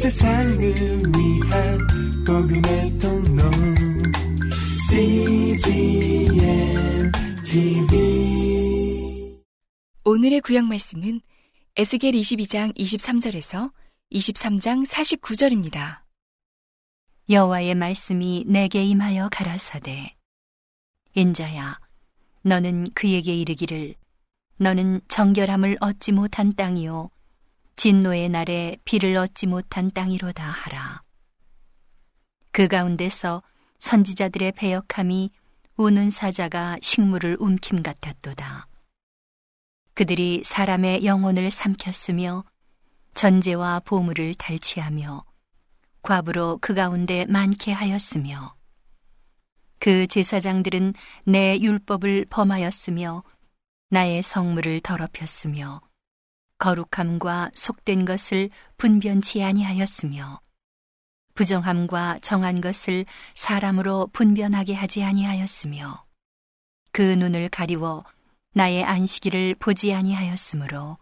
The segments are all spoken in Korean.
세상을 위한 복음의 통로 CGM TV 오늘의 구약 말씀은 에스겔 22장 23절에서 23장 49절입니다. 여호와의 말씀이 내게 임하여 가라사대 인자야 너는 그에게 이르기를 너는 정결함을 얻지 못한 땅이요 진노의 날에 비를 얻지 못한 땅이로다 하라. 그 가운데서 선지자들의 배역함이 우는 사자가 식물을 움킴 같았도다. 그들이 사람의 영혼을 삼켰으며 전제와 보물을 탈취하며 과부로 그 가운데 많게 하였으며 그 제사장들은 내 율법을 범하였으며 나의 성물을 더럽혔으며 거룩함과 속된 것을 분변치 아니하였으며 부정함과 정한 것을 사람으로 분변하게 하지 아니하였으며 그 눈을 가리워 나의 안식일을 보지 아니하였으므로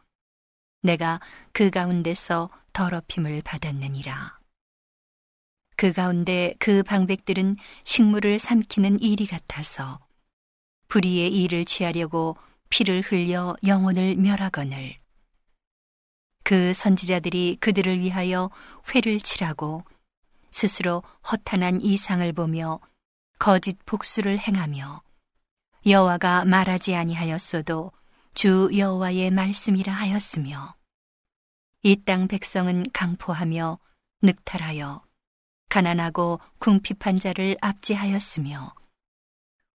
내가 그 가운데서 더럽힘을 받았느니라. 그 가운데 그 방백들은 식물을 삼키는 일이 같아서 불의의 일을 취하려고 피를 흘려 영혼을 멸하거늘 그 선지자들이 그들을 위하여 회를 치라고 스스로 허탄한 이상을 보며 거짓 복수를 행하며 여호와가 말하지 아니하였어도 주 여호와의 말씀이라 하였으며 이 땅 백성은 강포하며 늑탈하여 가난하고 궁핍한 자를 압제하였으며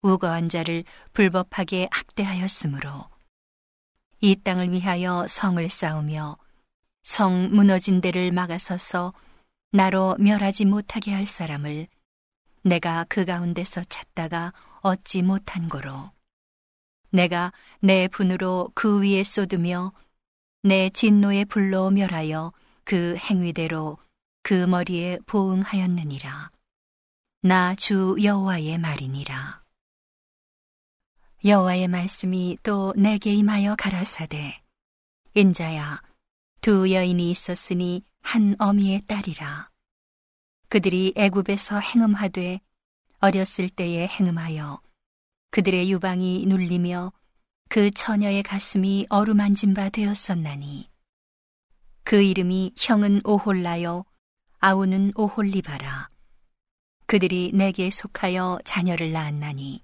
우거한 자를 불법하게 학대하였으므로 이 땅을 위하여 성을 쌓으며 성 무너진 데를 막아서서 나로 멸하지 못하게 할 사람을 내가 그 가운데서 찾다가 얻지 못한 고로 내가 내 분으로 그 위에 쏟으며 내 진노의 불로 멸하여 그 행위대로 그 머리에 보응하였느니라. 나 주 여호와의 말이니라. 여호와의 말씀이 또 내게 임하여 가라사대 인자야 두 여인이 있었으니 한 어미의 딸이라. 그들이 애굽에서 행음하되 어렸을 때에 행음하여 그들의 유방이 눌리며 그 처녀의 가슴이 어루만진 바 되었었나니. 그 이름이 형은 오홀라요 아우는 오홀리바라. 그들이 내게 속하여 자녀를 낳았나니.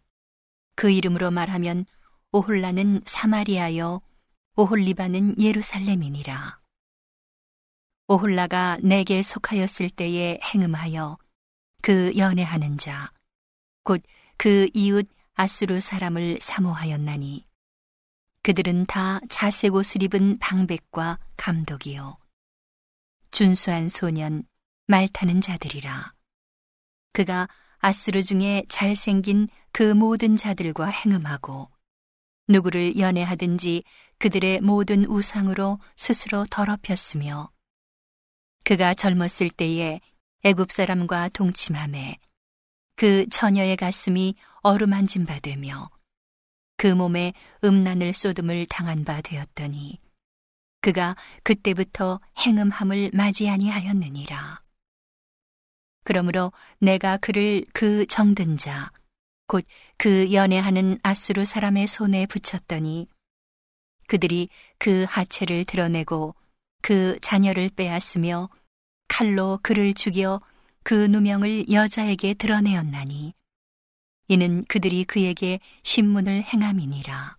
그 이름으로 말하면 오홀라는 사마리아요 오홀리바는 예루살렘이니라 오홀라가 내게 속하였을 때에 행음하여 그 연애하는 자 곧 그 이웃 아수르 사람을 사모하였나니 그들은 다 자색 옷을 입은 방백과 감독이요. 준수한 소년 말 타는 자들이라. 그가 아수르 중에 잘생긴 그 모든 자들과 행음하고 누구를 연애하든지 그들의 모든 우상으로 스스로 더럽혔으며 그가 젊었을 때에 애굽 사람과 동침함에 그 처녀의 가슴이 어루만진 바 되며 그 몸에 음란을 쏟음을 당한 바 되었더니 그가 그때부터 행음함을 맞이 아니하였느니라. 그러므로 내가 그를 그 정든 자, 곧 그 연애하는 아수르 사람의 손에 붙였더니 그들이 그 하체를 드러내고 그 자녀를 빼앗으며 칼로 그를 죽여 그 누명을 여자에게 드러내었나니 이는 그들이 그에게 신문을 행함이니라.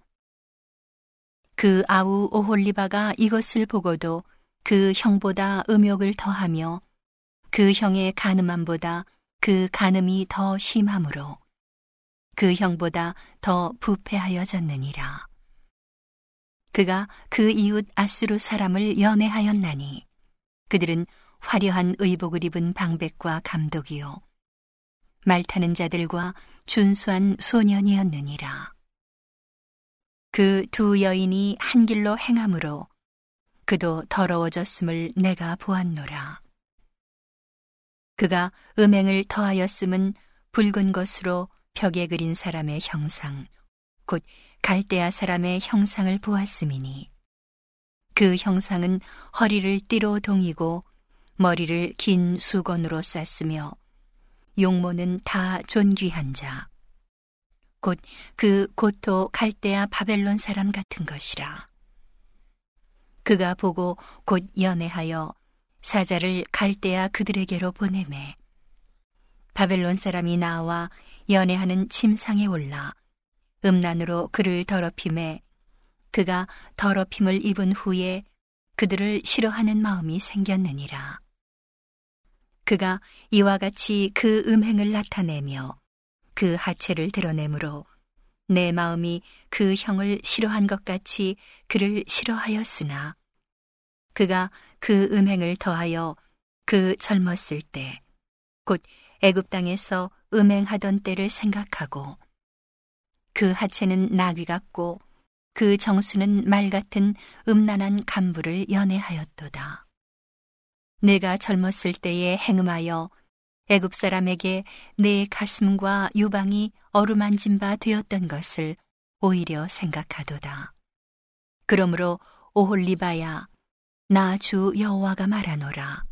그 아우 오홀리바가 이것을 보고도 그 형보다 음욕을 더하며 그 형의 가늠함보다 그 가늠이 더 심함으로 그 형보다 더 부패하여졌느니라. 그가 그 이웃 아수르 사람을 연애하였나니 그들은 화려한 의복을 입은 방백과 감독이요 말 타는 자들과 준수한 소년이었느니라. 그 두 여인이 한 길로 행함으로 그도 더러워졌음을 내가 보았노라. 그가 음행을 더하였음은 붉은 것으로 벽에 그린 사람의 형상, 곧 갈대아 사람의 형상을 보았음이니 그 형상은 허리를 띠로 동이고 머리를 긴 수건으로 쌌으며 용모는 다 존귀한 자. 곧 그 고토 갈대아 바벨론 사람 같은 것이라. 그가 보고 곧 연애하여 사자를 갈대아 그들에게로 보내매. 바벨론 사람이 나와 연애하는 침상에 올라 음란으로 그를 더럽힘에 그가 더럽힘을 입은 후에 그들을 싫어하는 마음이 생겼느니라. 그가 이와 같이 그 음행을 나타내며 그 하체를 드러내므로 내 마음이 그 형을 싫어한 것 같이 그를 싫어하였으나 그가 그 음행을 더하여 그 젊었을 때 곧 애굽 땅에서 음행하던 때를 생각하고 그 하체는 나귀 같고 그 정수는 말 같은 음란한 간부를 연애하였도다. 내가 젊었을 때에 행음하여 애굽 사람에게 내 가슴과 유방이 어루만진 바 되었던 것을 오히려 생각하도다. 그러므로 오홀리바야 나 주 여호와가 말하노라.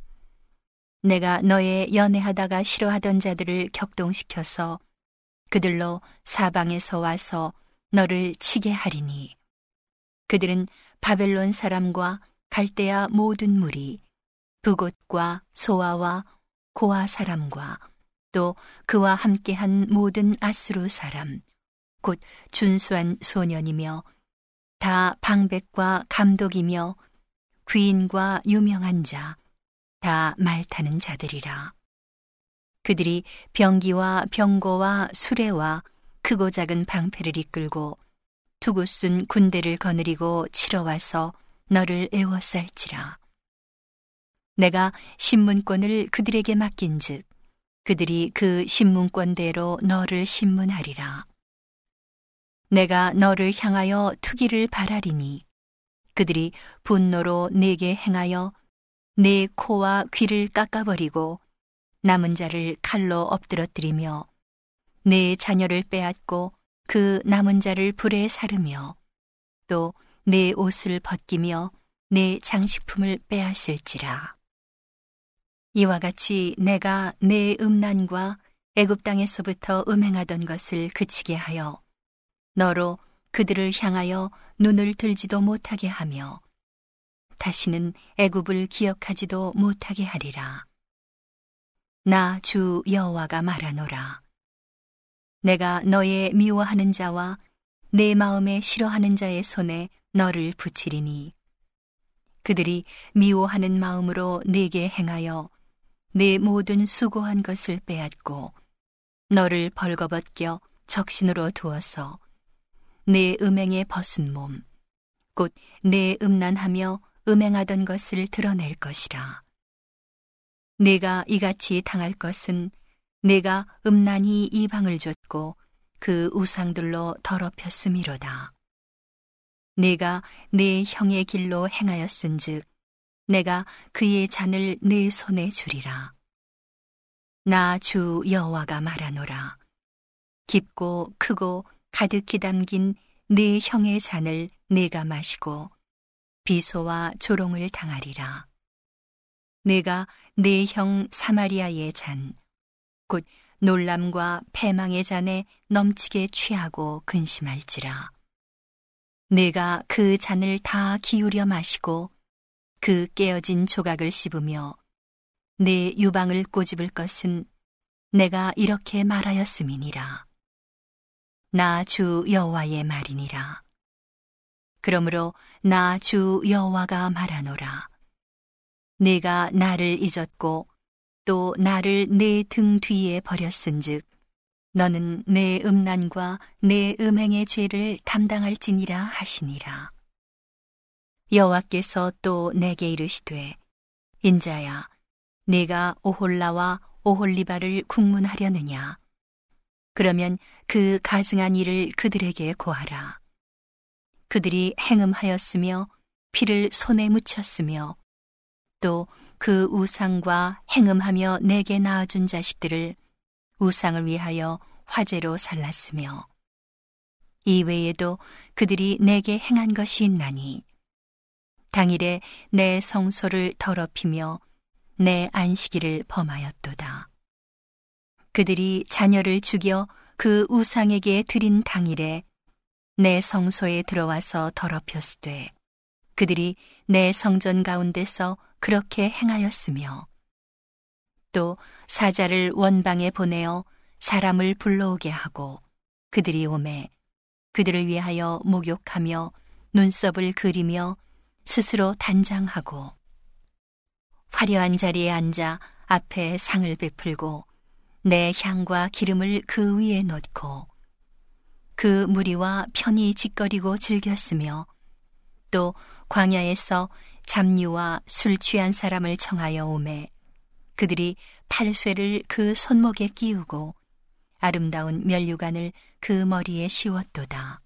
내가 너의 연애하다가 싫어하던 자들을 격동시켜서 그들로 사방에서 와서 너를 치게 하리니 그들은 바벨론 사람과 갈대아 모든 무리 부곳과 소아와 고아 사람과 또 그와 함께한 모든 아수르 사람 곧 준수한 소년이며 다 방백과 감독이며 귀인과 유명한 자 다 말 타는 자들이라. 그들이 병기와 병거와 수레와 크고 작은 방패를 이끌고 투구쓴 군대를 거느리고 치러 와서 너를 애워쌀지라 내가 신문권을 그들에게 맡긴즉 그들이 그 신문권대로 너를 신문하리라. 내가 너를 향하여 투기를 바라리니 그들이 분노로 내게 행하여 내 코와 귀를 깎아버리고 남은 자를 칼로 엎드러뜨리며 내 자녀를 빼앗고 그 남은 자를 불에 사르며 또 내 옷을 벗기며 내 장식품을 빼앗을지라. 이와 같이 내가 내 음란과 애굽 땅에서부터 음행하던 것을 그치게 하여 너로 그들을 향하여 눈을 들지도 못하게 하며 다시는 애굽을 기억하지도 못하게 하리라. 나 주 여호와가 말하노라. 내가 너의 미워하는 자와 내 마음에 싫어하는 자의 손에 너를 붙이리니 그들이 미워하는 마음으로 내게 행하여 내 모든 수고한 것을 빼앗고 너를 벌거벗겨 적신으로 두어서 내 음행에 벗은 몸, 곧 내 음란하며 음행하던 것을 드러낼 것이라. 내가 이같이 당할 것은 내가 음란히 이방을 줬고 그 우상들로 더럽혔음이로다. 내가 내 형의 길로 행하였은즉 내가 그의 잔을 내 손에 주리라. 나 주 여호와가 말하노라. 깊고 크고 가득히 담긴 내 형의 잔을 내가 마시고 비소와 조롱을 당하리라. 내가 내형 사마리아의 잔, 곧 놀람과 패망의 잔에 넘치게 취하고 근심할지라. 내가 그 잔을 다 기울여 마시고 그 깨어진 조각을 씹으며 내 유방을 꼬집을 것은 내가 이렇게 말하였음이니라. 나 주 여호와의 말이니라. 그러므로 나 주 여호와가 말하노라. 내가 나를 잊었고 또 나를 내 등 뒤에 버렸은즉 너는 내 음란과 내 음행의 죄를 담당할지니라 하시니라. 여호와께서 또 내게 이르시되 인자야 내가 오홀라와 오홀리바를 국문하려느냐? 그러면 그 가증한 일을 그들에게 고하라. 그들이 행음하였으며 피를 손에 묻혔으며 또 그 우상과 행음하며 내게 낳아준 자식들을 우상을 위하여 화재로 살랐으며 이 외에도 그들이 내게 행한 것이 있나니 당일에 내 성소를 더럽히며 내 안식일을 범하였도다. 그들이 자녀를 죽여 그 우상에게 드린 당일에 내 성소에 들어와서 더럽혔으되 그들이 내 성전 가운데서 그렇게 행하였으며 또 사자를 원방에 보내어 사람을 불러오게 하고 그들이 오매 그들을 위하여 목욕하며 눈썹을 그리며 스스로 단장하고 화려한 자리에 앉아 앞에 상을 베풀고 내 향과 기름을 그 위에 놓고 그 무리와 편히 짓거리고 즐겼으며 또 광야에서 잡류와 술 취한 사람을 청하여 오매 그들이 팔쇠를 그 손목에 끼우고 아름다운 면류관을 그 머리에 씌웠도다.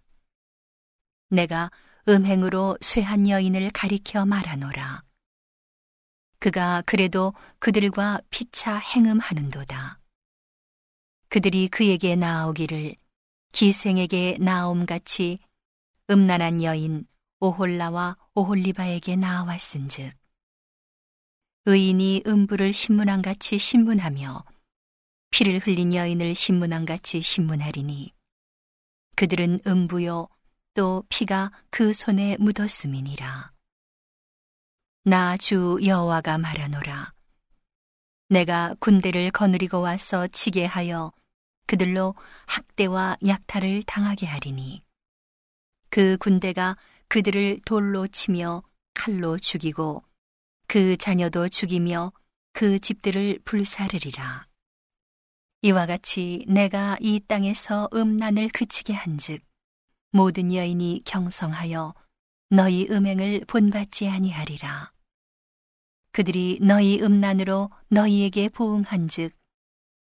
내가 음행으로 쇠한 여인을 가리켜 말하노라. 그가 그래도 그들과 피차 행음하는도다. 그들이 그에게 나오기를 기생에게 나옴같이 음란한 여인 오홀라와 오홀리바에게 나왔은즉 의인이 음부를 신문한 같이 신문하며 피를 흘린 여인을 신문한 같이 신문하리니 그들은 음부요 또 피가 그 손에 묻었음이니라 나 주 여호와가 말하노라 내가 군대를 거느리고 와서 치게 하여 그들로 학대와 약탈을 당하게 하리니 그 군대가 그들을 돌로 치며 칼로 죽이고 그 자녀도 죽이며 그 집들을 불사르리라. 이와 같이 내가 이 땅에서 음란을 그치게 한즉 모든 여인이 경성하여 너희 음행을 본받지 아니하리라. 그들이 너희 음란으로 너희에게 보응한즉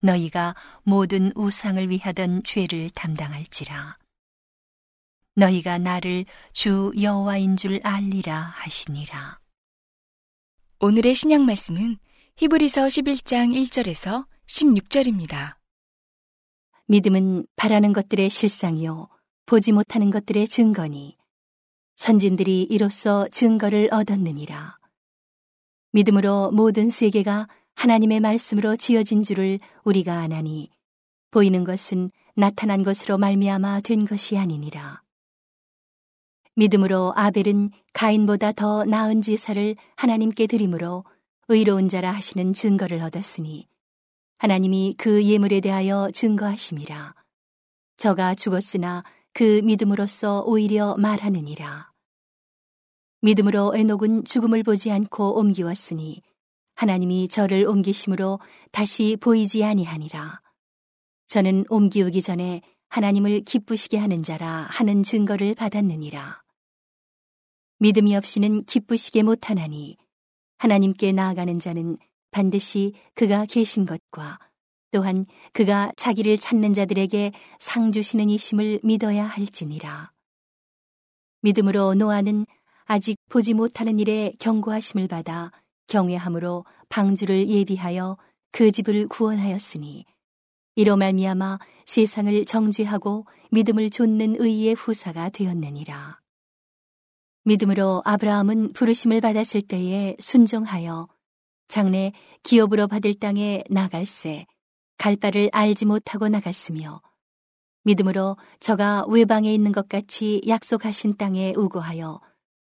너희가 모든 우상을 위하던 죄를 담당할지라. 너희가 나를 주 여호와인 줄 알리라 하시니라. 오늘의 신약 말씀은 히브리서 11장 1절에서 16절입니다. 믿음은 바라는 것들의 실상이요 보지 못하는 것들의 증거니 선진들이 이로써 증거를 얻었느니라. 믿음으로 모든 세계가 하나님의 말씀으로 지어진 줄을 우리가 아나니 보이는 것은 나타난 것으로 말미암아 된 것이 아니니라. 믿음으로 아벨은 가인보다 더 나은 제사를 하나님께 드림으로 의로운 자라 하시는 증거를 얻었으니 하나님이 그 예물에 대하여 증거하심이라. 저가 죽었으나 그 믿음으로써 오히려 말하느니라. 믿음으로 에녹은 죽음을 보지 않고 옮기웠으니 하나님이 저를 옮기심으로 다시 보이지 아니하니라. 저는 옮기우기 전에 하나님을 기쁘시게 하는 자라 하는 증거를 받았느니라. 믿음이 없이는 기쁘시게 못하나니 하나님께 나아가는 자는 반드시 그가 계신 것과 또한 그가 자기를 찾는 자들에게 상 주시는 이심을 믿어야 할지니라. 믿음으로 노아는 아직 보지 못하는 일에 경고하심을 받아 경외함으로 방주를 예비하여 그 집을 구원하였으니 이로 말미암아 세상을 정죄하고 믿음을 좇는 의의 후사가 되었느니라. 믿음으로 아브라함은 부르심을 받았을 때에 순종하여 장래 기업으로 받을 땅에 나갈새 갈 바를 알지 못하고 나갔으며 믿음으로 저가 외방에 있는 것 같이 약속하신 땅에 우고하여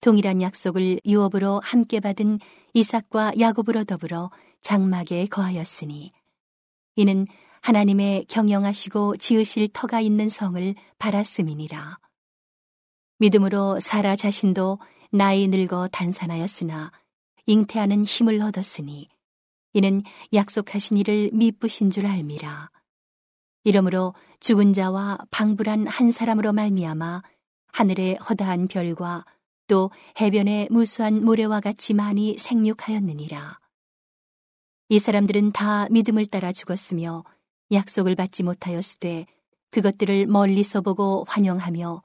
동일한 약속을 유업으로 함께 받은 이삭과 야곱으로 더불어 장막에 거하였으니 이는 하나님의 경영하시고 지으실 터가 있는 성을 바랐음이니라. 믿음으로 사라 자신도 나이 늙어 단산하였으나 잉태하는 힘을 얻었으니 이는 약속하신 이를 미쁘신 줄 알미라. 이러므로 죽은 자와 방불한 한 사람으로 말미암아 하늘의 허다한 별과 또 해변의 무수한 모래와 같이 많이 생육하였느니라. 이 사람들은 다 믿음을 따라 죽었으며 약속을 받지 못하였으되 그것들을 멀리서 보고 환영하며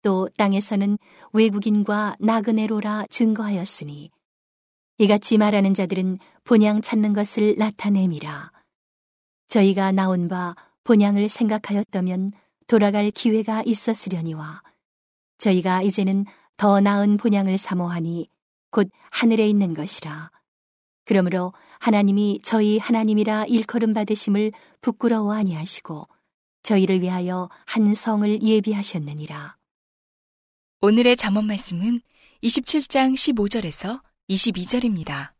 또 땅에서는 외국인과 나그네로라 증거하였으니 이같이 말하는 자들은 본향 찾는 것을 나타내미라. 저희가 나온 바 본향을 생각하였다면 돌아갈 기회가 있었으려니와 저희가 이제는 더 나은 본향을 사모하니 곧 하늘에 있는 것이라. 그러므로 하나님이 저희 하나님이라 일컬음 받으심을 부끄러워 아니하시고 저희를 위하여 한 성을 예비하셨느니라. 오늘의 잠언 말씀은 27장 15절에서 22절입니다.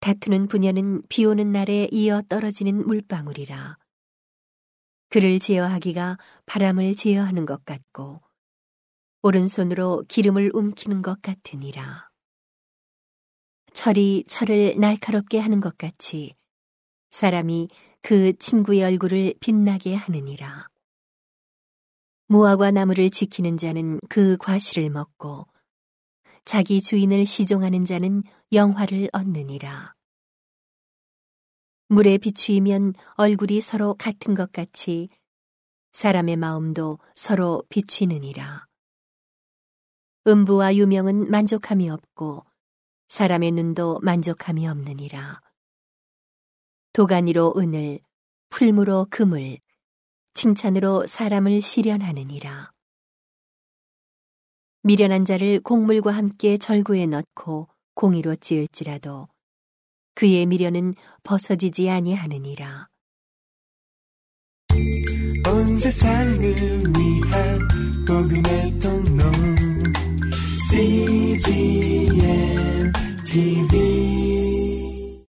다투는 부녀는 비 오는 날에 이어 떨어지는 물방울이라. 그를 제어하기가 바람을 제어하는 것 같고 오른손으로 기름을 움키는 것 같으니라. 철이 철을 날카롭게 하는 것 같이 사람이 그 친구의 얼굴을 빛나게 하느니라. 무화과 나무를 지키는 자는 그 과실을 먹고 자기 주인을 시종하는 자는 영화를 얻느니라. 물에 비추이면 얼굴이 서로 같은 것 같이 사람의 마음도 서로 비추느니라. 음부와 유명은 만족함이 없고 사람의 눈도 만족함이 없느니라. 도가니로 은을, 풀무로 금을, 칭찬으로 사람을 시련하느니라. 미련한 자를 곡물과 함께 절구에 넣고 공의로 지을지라도 그의 미련은 벗어지지 아니하느니라. 온 세상을 위한 복음의 통로 CGM TV